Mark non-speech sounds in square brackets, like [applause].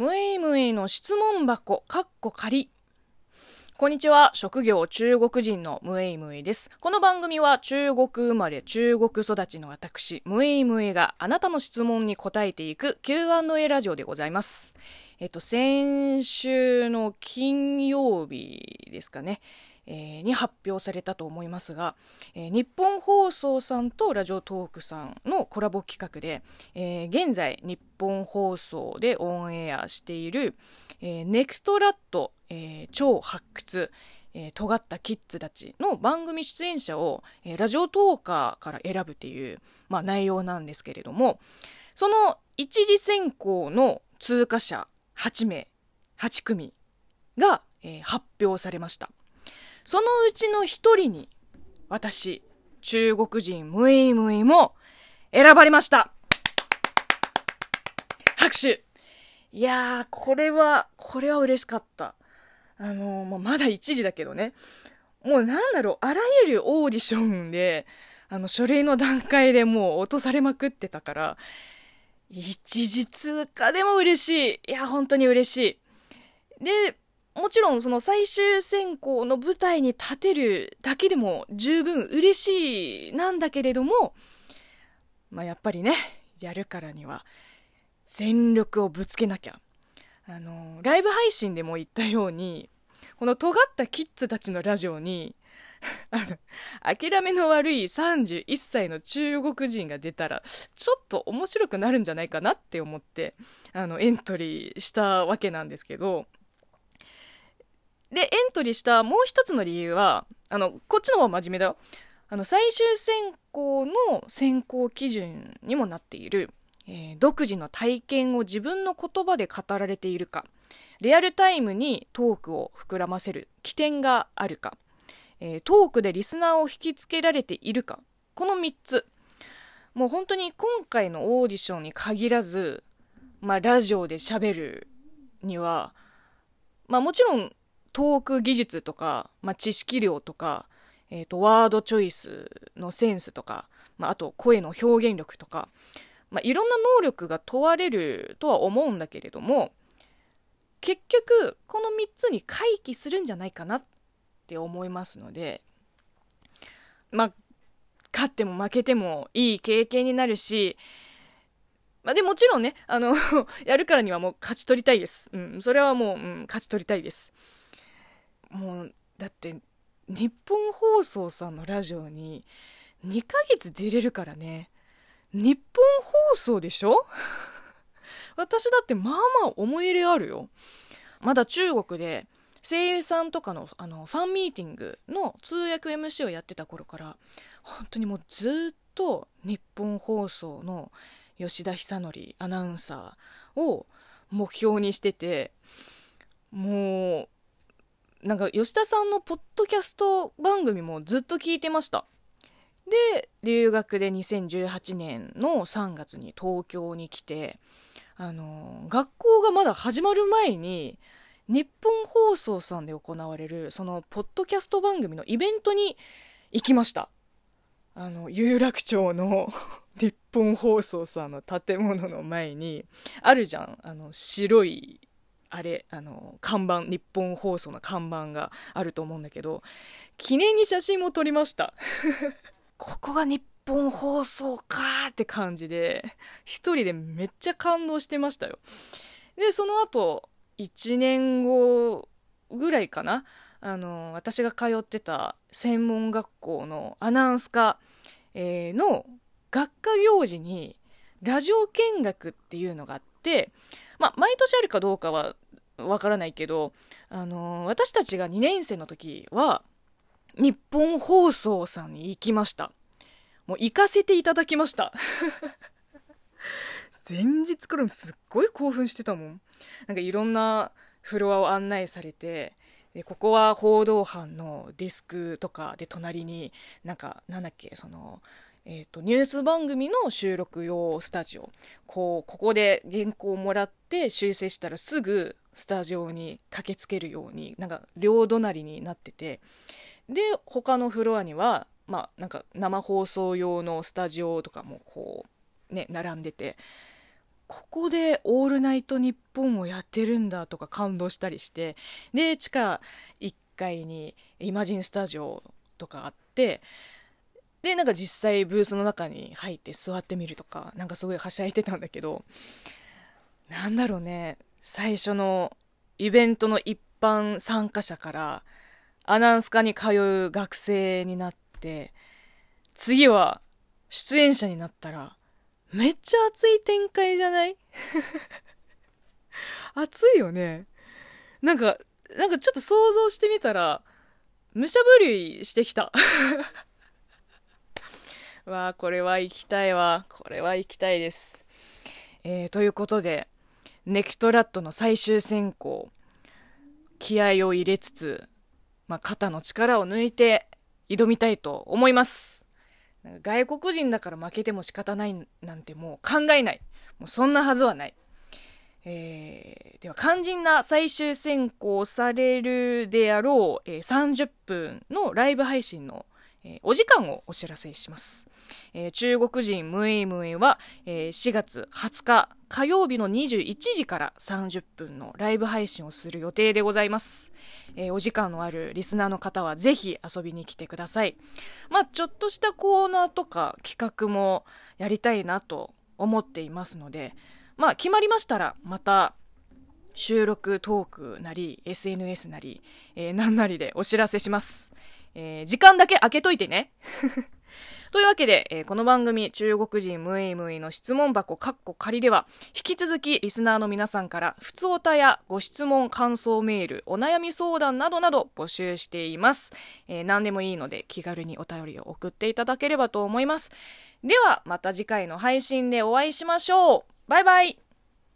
むいむいの質問箱、かっこ仮。こんにちは。職業中国人のムエイムイです。この番組は中国生まれ中国育ちの私、ムエイムイがあなたの質問に答えていく Q&A ラジオでございます。えっと、先週の金曜日ですかね。えー、に発表されたと思いますが、えー、日本放送さんとラジオトークさんのコラボ企画で、えー、現在日本放送でオンエアしている、え、ネクストラット、え、超発掘、えー、尖ったキッズたちの番組出演者を、えー、ラジオトーカーから選ぶっていう、まあ、内容なんですけれども、その一次選考の通過者8名、8組が、えー、発表されました。そのうちの一人に、私、中国人ムイムイも選ばれました拍手いやー、これは、これは嬉しかった。あのー、もうまだ一時だけどね。もうなんだろう、あらゆるオーディションで、あの、書類の段階でもう落とされまくってたから、一時通過でも嬉しい。いや、本当に嬉しい。で、もちろんその最終選考の舞台に立てるだけでも十分嬉しいなんだけれども、まあやっぱりね、やるからには全力をぶつけなきゃ。あの、ライブ配信でも言ったように、この尖ったキッズたちのラジオに、[laughs] あの、諦めの悪い31歳の中国人が出たら、ちょっと面白くなるんじゃないかなって思って、あの、エントリーしたわけなんですけど、で、エントリーしたもう一つの理由は、あの、こっちの方は真面目だよ。あの、最終選考の選考基準にもなっている、えー、独自の体験を自分の言葉で語られているか、リアルタイムにトークを膨らませる起点があるか、えー、トークでリスナーを引きつけられているか、この3つ。もう本当に今回のオーディションに限らず、まあ、ラジオで喋るには、まあもちろんトーク技術とか、まあ、知識量とか、えっ、ー、と、ワードチョイスのセンスとか、まあ、あと声の表現力とか、まあ、いろんな能力が問われるとは思うんだけれども、結局、この3つに回帰するんじゃないかなって思いますので、まあ、勝っても負けてもいい経験になるし、まあ、でもちろんね、あの [laughs] やるからにはもう勝ち取りたいです。うん、それはもう、うん、勝ち取りたいです。もうだって日本放送さんのラジオに2ヶ月出れるからね。日本放送でしょ？[laughs] 私だってまあまあ思い入れあるよ。まだ中国で声優さんとかのあのファンミーティングの通訳 MC をやってた頃から本当にもうずっと日本放送の吉田久典アナウンサーを目標にしててもうなんか吉田さんのポッドキャスト番組もずっと聞いてました。で留学で2018年の3月に東京に来てあの学校がまだ始まる前に日本放送さんで行われるそのポッドキャスト番組のイベントに行きました。あの有楽町の [laughs] 日本放送さんの建物の前にあるじゃん。あの白いあれ、あの、看板、日本放送の看板があると思うんだけど、記念に写真も撮りました。[laughs] ここが日本放送かーって感じで、一人でめっちゃ感動してましたよ。で、その後、1年後ぐらいかな、あの、私が通ってた専門学校のアナウンス科、えー、の学科行事に、ラジオ見学っていうのがあって、まあ、毎年あるかどうかはわからないけど、あのー、私たちが2年生の時は、日本放送さんに行きました。もう行かせていただきました。[laughs] 前日からすっごい興奮してたもん。なんかいろんなフロアを案内されて、でここは報道班のデスクとかで隣になんかなんだっけそのえーと、ニュース番組の収録用スタジオ。こうここで原稿をもらって修正したらすぐスタジオに駆けつけるようになんか両隣になってて。で他のフロアには、まあ、なんか生放送用のスタジオとかもこうね並んでて。ここで「オールナイトニッポン」をやってるんだとか感動したりして。で地下1階にイマジンスタジオとかあって。でなんか実際ブースの中に入って座ってみるとかなんかすごいはしゃいでたんだけどなんだろうね最初のイベントの一般参加者からアナウンス科に通う学生になって次は出演者になったらめっちゃ熱い展開じゃない？[laughs] 熱いよね。なんか、なんかちょっと想像してみたら、武者ぶりしてきた。わあ、これは行きたいわ。これは行きたいです。えー、ということで、ネクトラットの最終選考、気合を入れつつ、まあ、肩の力を抜いて挑みたいと思います。外国人だから負けても仕方ないなんてもう考えない。もうそんなはずはない。えー、では肝心な最終選考されるであろう、えー、30分のライブ配信の、えー、お時間をお知らせします。えー、中国人ムイムイは、えー、4月20日火曜日の21時から30分のライブ配信をする予定でございます。えー、お時間のあるリスナーの方はぜひ遊びに来てください。まあ、ちょっとしたコーナーとか企画もやりたいなと思っていますので、まあ、決まりましたらまた収録トークなり SNS なり、えー、何なりでお知らせします。えー、時間だけ空けといてね。[laughs] というわけで、えー、この番組、中国人ムイムイの質問箱カッコ仮では、引き続きリスナーの皆さんから、普通おたやご質問、感想メール、お悩み相談などなど募集しています。えー、何でもいいので気軽にお便りを送っていただければと思います。では、また次回の配信でお会いしましょう。バイバイ